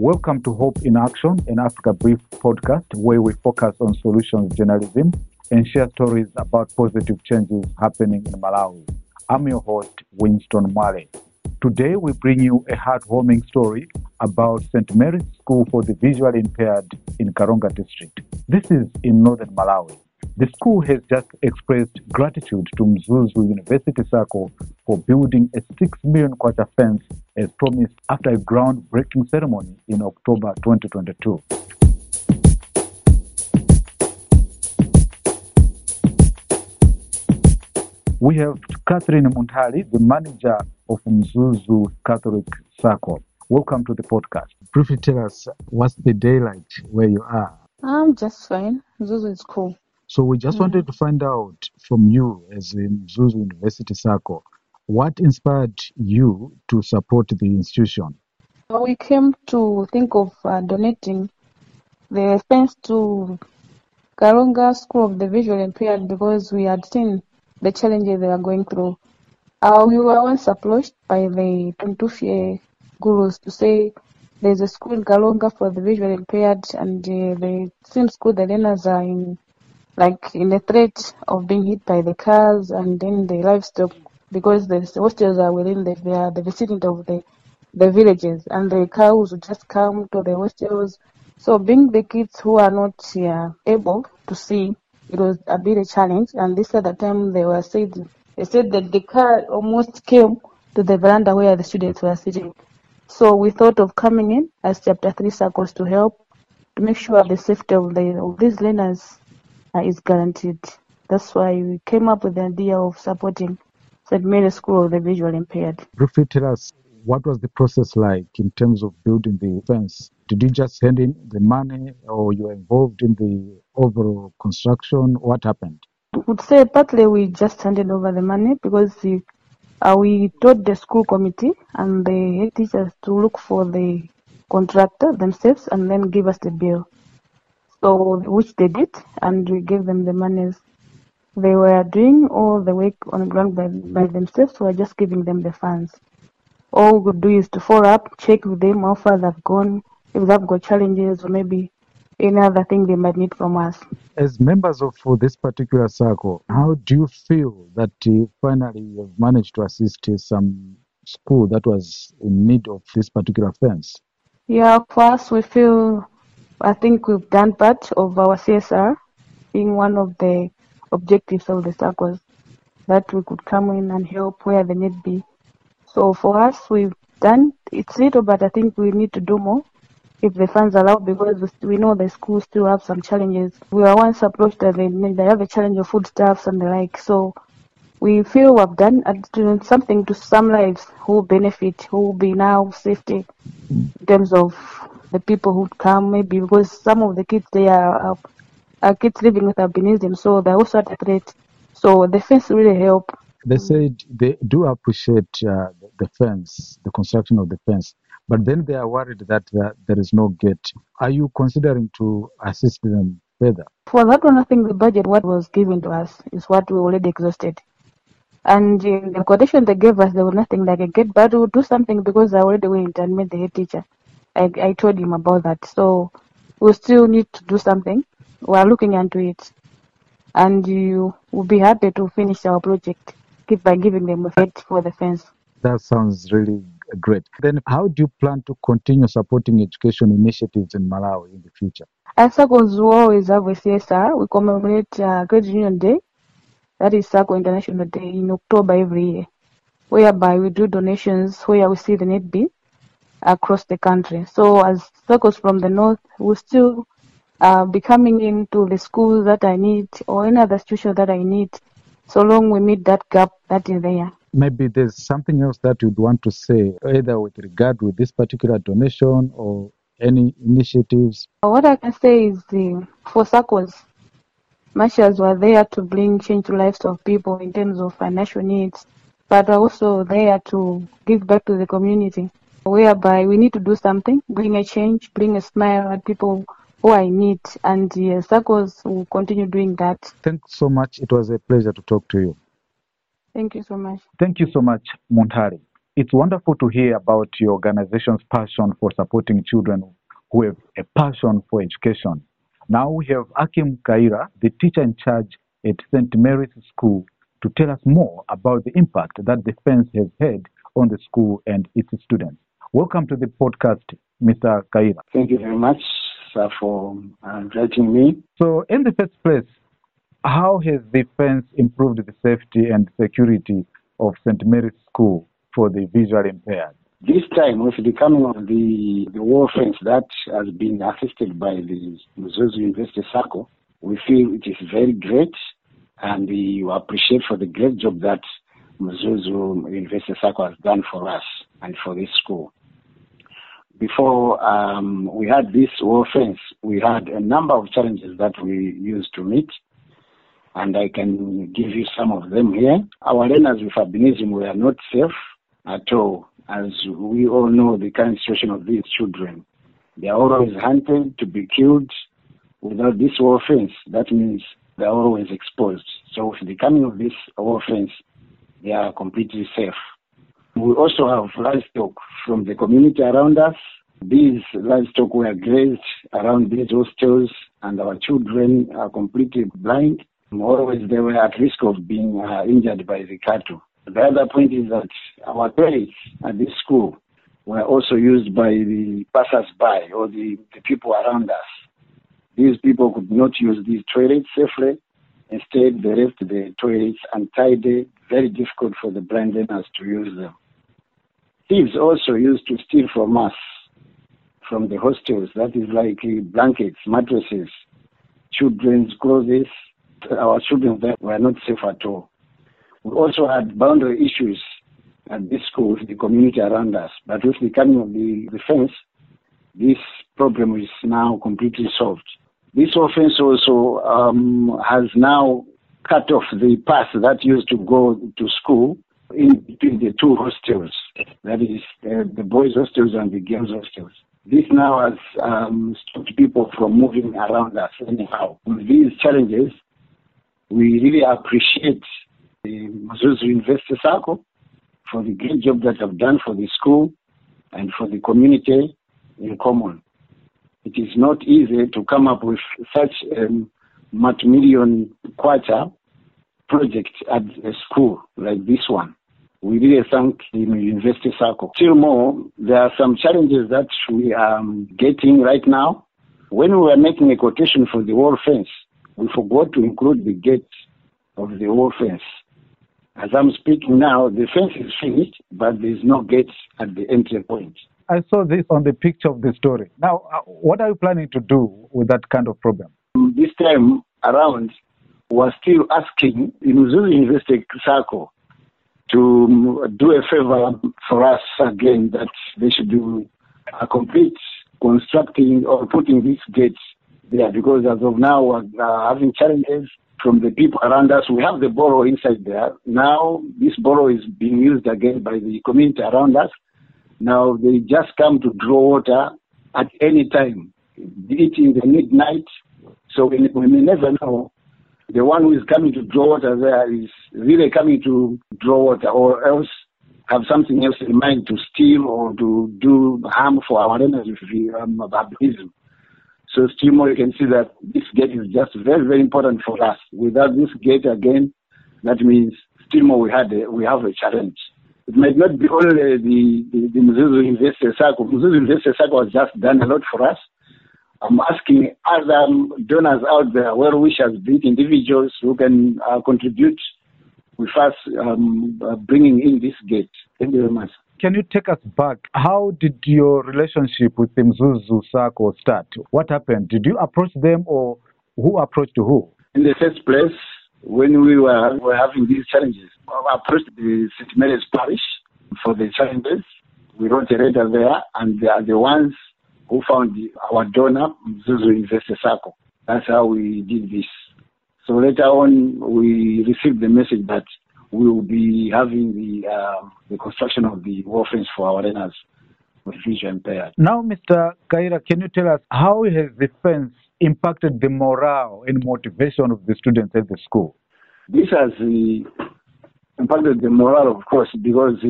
Welcome to Hope in Action, an Africa Brief podcast where we focus on solutions journalism and share stories about positive changes happening in Malawi. I'm your host, Winston Mwale. Today we bring you a heartwarming story about St. Mary's School for the Visually Impaired in Karonga district. This is in northern Malawi. The school has just expressed gratitude to Mzuzu University Sacco for building a 6 million kwacha fence as promised after a groundbreaking ceremony in October 2022. We have Catherine Mnthali, the manager of Mzuzu Catholic Circle. Welcome to the podcast. Briefly tell us what's the day like where you are. I'm just fine. Zuzu is cool. So we just wanted to find out from you as in Mzuzu University Sacco, what inspired you to support the institution? We came to think of uh, donating the fence to Karonga School of the Visually Impaired because we had seen the challenges they were going through. Uh, we were once approached by the Tuntufie gurus to say there's a school in Karonga for the visually impaired and uh, the same school the learners are in like in the threat of being hit by the cars and then the livestock because the hostels are within the, they are the vicinity of the the villages and the cows just come to the hostels. So being the kids who are not uh, able to see, it was a bit a challenge. And this other time they were said they said that the car almost came to the veranda where the students were sitting. So we thought of coming in as chapter three circles to help to make sure the safety of the of these learners is guaranteed. That's why we came up with the idea of supporting St. Mary's School of the Visually Impaired. Briefly tell us what was the process like in terms of building the fence? Did you just hand in the money or you were involved in the overall construction? What happened? I would say partly we just handed over the money because the, uh, we told the school committee and the head teachers to look for the contractor themselves and then give us the bill. So which they did and we gave them the monies. They were doing all the work on the ground by, by themselves. We were just giving them the funds. All we could do is to follow up, check with them how far they've gone, if they've got challenges or maybe any other thing they might need from us. As members of this particular circle, how do you feel that uh, finally you've managed to assist uh, some school that was in need of this particular fence? Yeah, for us, we feel, I think we've done part of our CSR, being one of the objectives of the circles, that we could come in and help where the need be. So for us, we've done, it's little, but I think we need to do more if the funds allow because we- know the schools still have some challenges. We were once approached that they, they have a challenge of food foodstuffs and the like. So we feel we've done uh, something to some lives who benefit, who will be now safety in terms of the people who come, maybe because some of the kids they are, are, are kids living with albinism, so they're also at a threat. So the fence really help. They said they do appreciate uh, the- the fence, the construction of the fence, but then they are worried that uh, there is no gate. Are you considering to assist them further? For that one, I think the budget what was given to us is what we already exhausted. And in the quotation they gave us, there was nothing like a gate, but we'll do something because I already went and met the head teacher. I, I told him about that. So we still need to do something. We are looking into it. And you will be happy to finish our project by giving them a fate for the fence. That sounds really great. Then, how do you plan to continue supporting education initiatives in Malawi in the future? As circles we always have a CSR. We commemorate uh, Credit Union Day, that is Circle International Day, in October every year, whereby we do donations where we see the need be across the country. So as circles from the north, we still uh, be coming into the schools that I need or any other institution that I need, so long we meet that gap that is there. Maybe there's something else that you'd want to say, either with regard with this particular donation or any initiatives. What I can say is the for circles, marshals were there to bring change to lives of people in terms of financial needs, but also there to give back to the community, whereby we need to do something, bring a change, bring a smile at people who are in need, and the circles will continue doing that. Thanks so much. It was a pleasure to talk to you. Thank you so much. Thank you so much, Mnthali. It's wonderful to hear about your organization's passion for supporting children who have a passion for education. Now we have Akim Kayira, the teacher in charge at St. Mary's School, to tell us more about the impact that the fence has had on the school and its students. Welcome to the podcast, Mr. Kayira. Thank you very much, sir, for uh, inviting me. So, in the first place, how has the fence improved the safety and security of St. Mary's School for the visually impaired? This time, with the coming of the, the wall fence that has been assisted by the Mzuzu University Sacco, we feel it is very great and we appreciate for the great job that Mzuzu University Sacco has done for us and for this school. Before um, we had this wall fence, we had a number of challenges that we used to meet, and I can give you some of them here. Our learners with albinism were not safe at all, as we all know the current situation of these children. They are always hunted to be killed without this wall fence. That means they are always exposed. So with the coming of this wall fence, they are completely safe. We also have livestock from the community around us. These livestock were grazed around these hostels, and our children are completely blind. Always they were at risk of being uh, injured by the cattle. The other point is that our toilets at this school were also used by the passers-by or the, the people around us. These people could not use these toilets safely. Instead, they left the toilets untidy, very difficult for the blind learners to use them. Thieves also used to steal from us, from the hostels, that is like blankets, mattresses, children's clothes. Our children were not safe at all. We also had boundary issues at this school with the community around us, but with the coming of the, the fence, this problem is now completely solved. This offense also um, has now cut off the path that used to go to school in between the two hostels, that is, uh, the boys' hostels and the girls' hostels. This now has um, stopped people from moving around us anyhow. With these challenges, we really appreciate the Mzuzu University Sacco for the great job that they've done for the school and for the community in common. It is not easy to come up with such a multi-million kwacha project at a school like this one. We really thank the University Sacco. Still more, there are some challenges that we are getting right now. When we were making a quotation for the wall fence, we forgot to include the gate of the wall fence. As I'm speaking now, the fence is finished, but there's no gate at the entry point. I saw this on the picture of the story. Now, uh, what are you planning to do with that kind of problem? This time around, we're still asking the Mzuzu University Sacco to do a favor for us again that they should do a complete constructing or putting these gates there because as of now we're having challenges from the people around us. We have the borough inside there. Now this borough is being used again by the community around us. Now they just come to draw water at any time, be it in the midnight. So we, we may never know the one who is coming to draw water there is really coming to draw water or else have something else in mind to steal or to do harm for our enemies um, baptism. So still more you can see that this gate is just very, very important for us. Without this gate again, that means still more we had a, we have a challenge. It might not be only the, the, the Mzuzu University Sacco. Mzuzu University Sacco has just done a lot for us. I'm asking other donors out there, well wishers, be it individuals who can uh, contribute with us um, uh, bringing in this gate. Thank you very much. Can you take us back? How did your relationship with the Mzuzu Sacco start? What happened? Did you approach them or who approached who? In the first place, when we were, were having these challenges, I approached the St. Mary's Parish for the challenges. We wrote a letter there, and they are the ones who found our donor, Mzuzu University Sacco. That's how we did this. So later on, we received the message that we will be having the uh, the construction of the fence for our learners with vision impaired. Now, Mr. Kayira, can you tell us how has the fence impacted the morale and motivation of the students at the school? This has uh, impacted the morale, of course, because uh,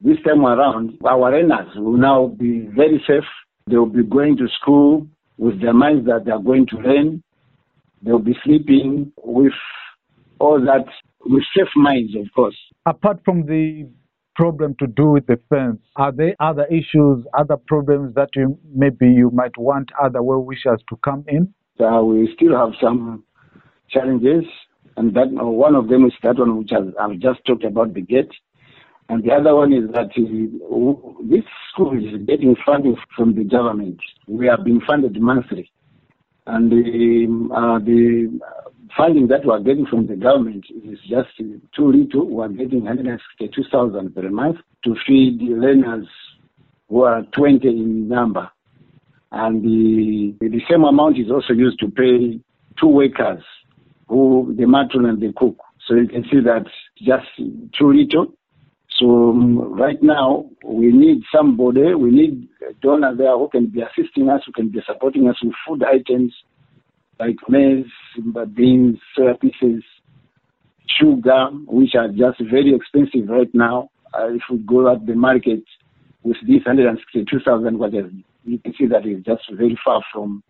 this time around, our learners will now be very safe. They will be going to school with their minds that they are going to learn. They will be sleeping with all that, with safe minds, of course. Apart from the problem to do with the fence, are there other issues, other problems that you maybe you might want other well wishers to come in? So we still have some challenges, and that one of them is that one which I've, just talked about the gate. And the other one is that uh, this school is getting funding from the government. We are being funded monthly. And the, uh, the funding that we are getting from the government is just too little. We are getting 162,000 per month to feed the learners who are 20 in number. And the, the same amount is also used to pay two workers, who the matron and the cook. So you can see that just too little. So um, right now we need somebody, we need a donor there who can be assisting us, who can be supporting us with food items like maize, beans, soya pieces, sugar, which are just very expensive right now. Uh, if we go at the market with this 162,000, whatever, you can see that it's just very far from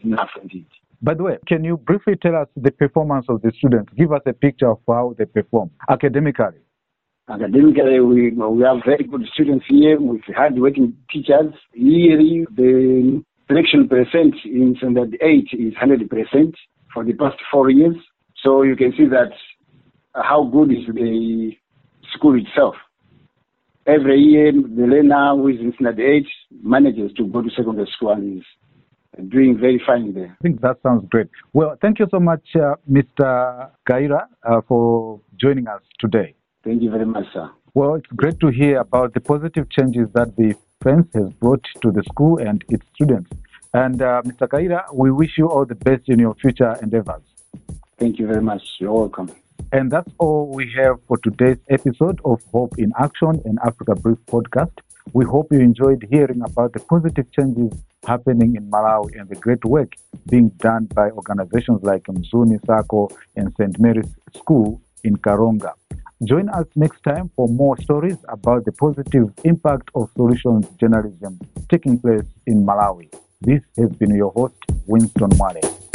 enough indeed. By the way, can you briefly tell us the performance of the students? Give us a picture of how they perform academically. Academically, we, we have very good students here with hard-working teachers. Yearly, the selection percent in standard 8 is 100% for the past four years. So you can see that uh, how good is the school itself. Every year, the learner who is in standard 8 manages to go to secondary school and is doing very fine there. I think that sounds great. Well, thank you so much, uh, Mr. Kayira, uh, for joining us today. Thank you very much, sir. Well, it's great to hear about the positive changes that the fence has brought to the school and its students. And uh, Mr. Kayira, we wish you all the best in your future endeavors. Thank you very much. You're welcome. And that's all we have for today's episode of Hope in Action and Africa Brief podcast. We hope you enjoyed hearing about the positive changes happening in Malawi and the great work being done by organizations like Mzuni Sacco and St. Mary's School in Karonga. Join us next time for more stories about the positive impact of solutions journalism taking place in Malawi. This has been your host, Winston Mwale.